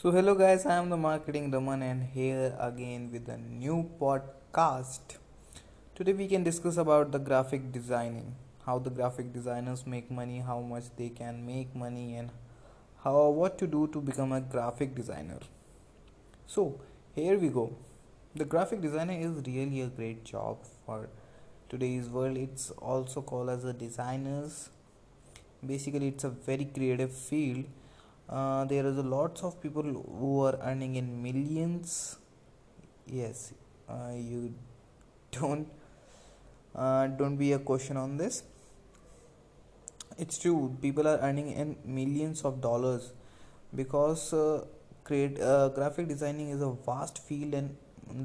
So, hello guys, I am the marketing Raman and here again with a new podcast. Today we can discuss about the graphic designing, how the graphic designers make money, how much they can make money, and how what to do to become a graphic designer. So, here we go. The graphic designer is really a great job for today's world. It's also called as a designers. Basically, it's a very creative field uh, there is a lots of people who are earning in millions. Yes uh, you don't uh, don't be a question on this. It's true people are earning in millions of dollars because uh, create uh, graphic designing is a vast field and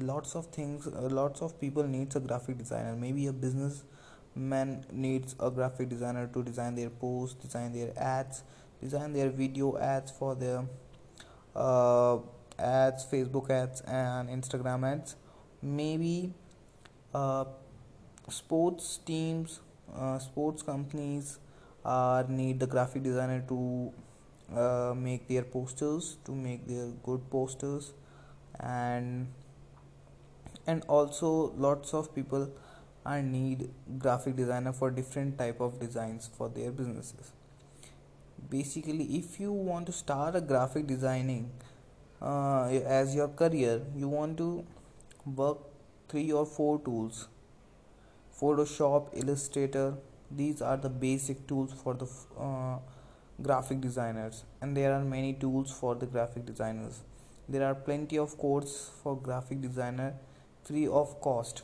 lots of things uh, lots of people needs a graphic designer. Maybe a business man needs a graphic designer to design their posts design their ads design their video ads for their uh, ads facebook ads and instagram ads. Maybe uh, sports teams uh, sports companies uh, need the graphic designer to uh, make their posters to make their good posters. And and also lots of people are need graphic designer for different type of designs for their businesses basically if you want to start a graphic designing uh, as your career you want to work three or four tools. Photoshop illustrator these are the basic tools for the uh, graphic designers. And there are many tools for the graphic designers. There are plenty of courses for graphic designer free of cost.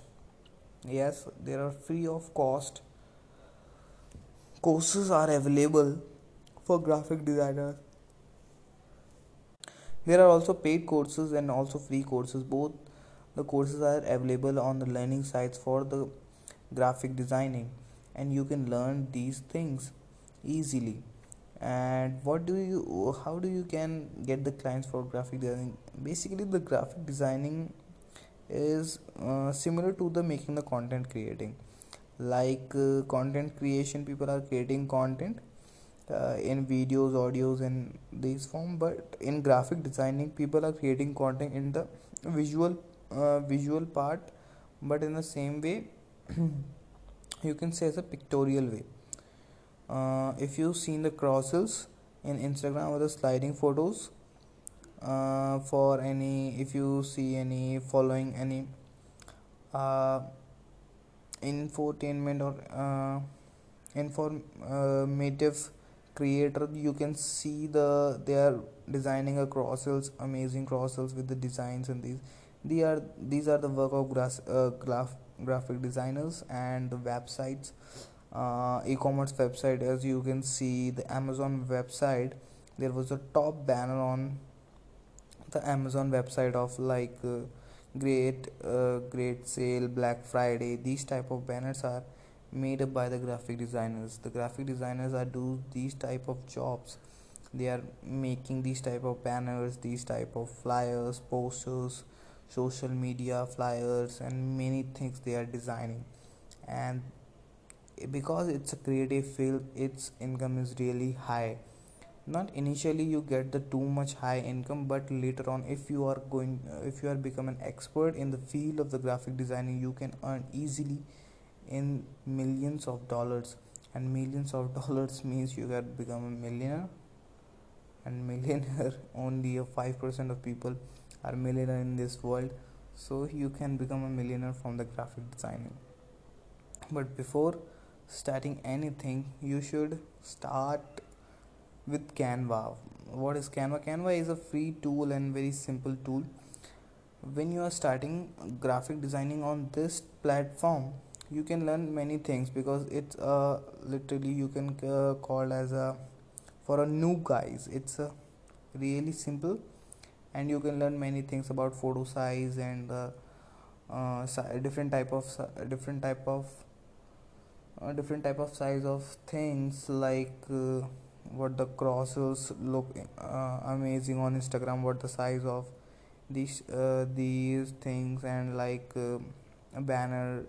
Yes there are free of cost. Courses are available for graphic designers. There are also paid courses and also free courses. Both the courses are available on the learning sites for the graphic designing and you can learn these things easily and what do you how do you can get the clients for graphic designing basically the graphic designing is uh, similar to the making the content creating like uh, content creation people are creating content uh, in videos audios in these form but in graphic designing people are creating content in the visual uh, visual part but in the same way you can say as a pictorial way. Uh, if you've seen the crosses in instagram or the sliding photos uh, for any if you see any following any uh, infotainment or uh, informative creator you can see the they are designing a cross crosses amazing cross crosses with the designs and these. They are these are the work of grass, uh, graph, graphic designers and the websites. Uh, e-commerce website as you can see the amazon website there was a top banner on the amazon website of like uh, great uh, great sale black friday these type of banners are made up by the graphic designers. The graphic designers are do these type of jobs. They are making these type of banners these type of flyers posters social media flyers and many things they are designing. And because it's a creative field its income is really high. Not initially you get the too much high income but later on if you are going if you are become an expert in the field of the graphic designing you can earn easily in millions of dollars. And millions of dollars means you got become a millionaire. And millionaire only a 5% of people are millionaire in this world. So you can become a millionaire from the graphic designing. But before starting anything you should start with canva. What is canva? Canva is a free tool and very simple tool. When you are starting graphic designing on this platform you can learn many things because it's uh, literally you can uh, call as a for a new guys it's uh, really simple. And you can learn many things about photo size and uh, uh, different type of different type of uh, different type of size of things like uh, what the crosses look uh, amazing on instagram what the size of these uh, these things and like uh, a banner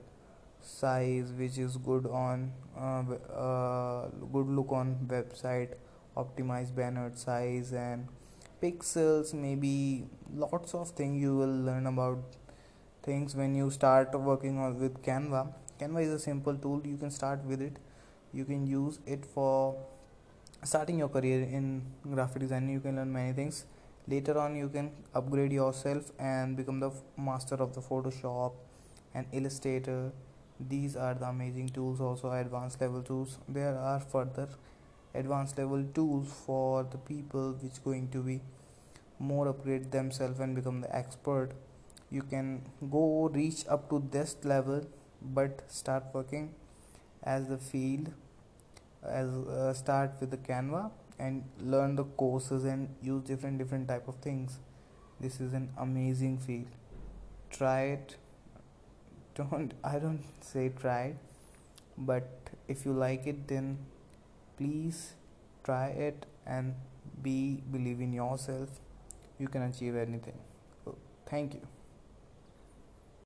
size which is good on uh, uh, good look on website optimize banner size and pixels maybe lots of things you will learn about things when you start working on with canva. Canva is a simple tool you can start with it. You can use it for starting your career in graphic design you can learn many things. Later on you can upgrade yourself and become the master of the photoshop and illustrator these are the amazing tools also advanced level tools. There are further advanced level tools for the people which going to be more upgrade themselves and become the expert. You can go reach up to this level but start working as the field as uh, start with the canva and learn the courses and use different different type of things. This is an amazing field. Try it don't i don't say try but if you like it then please try it and be believe in yourself. You can achieve anything. Thank you